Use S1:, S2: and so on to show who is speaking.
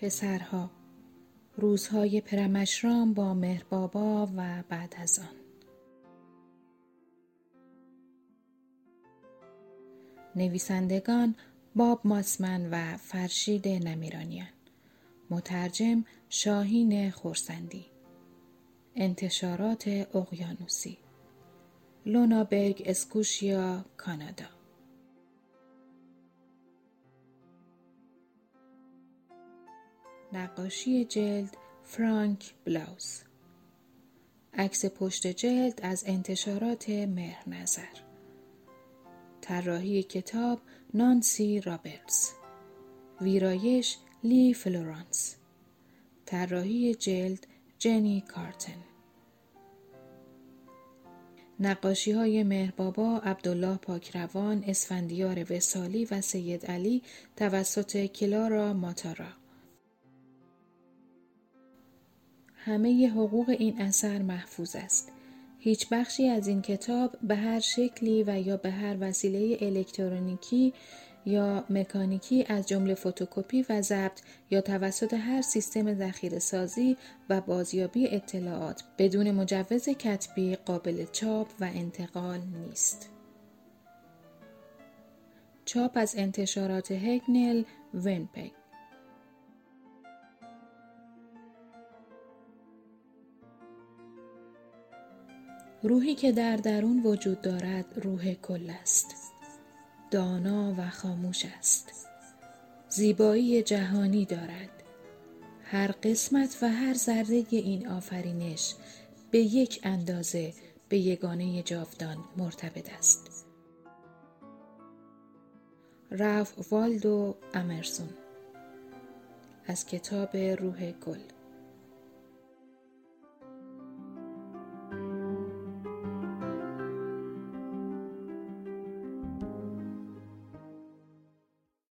S1: پسرها. روزهای پرمشرام با مهربابا و بعد از آن. نویسندگان باب ماسمن و فرشید نمیرانیان. مترجم شاهین خورسندی. انتشارات اقیانوسی. لونابرگ اسکوشیا کانادا. نقاشی جلد فرانک بلاوز. عکس پشت جلد از انتشارات مهر نظر. طراحی کتاب نانسی رابرتس ویرایش لی فلورانس. طراحی جلد جنی کارتن. نقاشی های مهربابا عبدالله پاکروان اسفندیار وسالی و سید علی توسط کلارا ماتارا. همه حقوق این اثر محفوظ است. هیچ بخشی از این کتاب به هر شکلی و یا به هر وسیله الکترونیکی یا مکانیکی از جمله فتوکپی و ضبط یا توسط هر سیستم ذخیره سازی و بازیابی اطلاعات بدون مجوز کتبی قابل چاپ و انتقال نیست. چاپ از انتشارات هگنل ونپک روحی که در درون وجود دارد روح کل است. دانا و خاموش است. زیبایی جهانی دارد. هر قسمت و هر ذره این آفرینش به یک اندازه به یگانه جاودان مرتبط است. رف والدو امرسون. از کتاب روح گل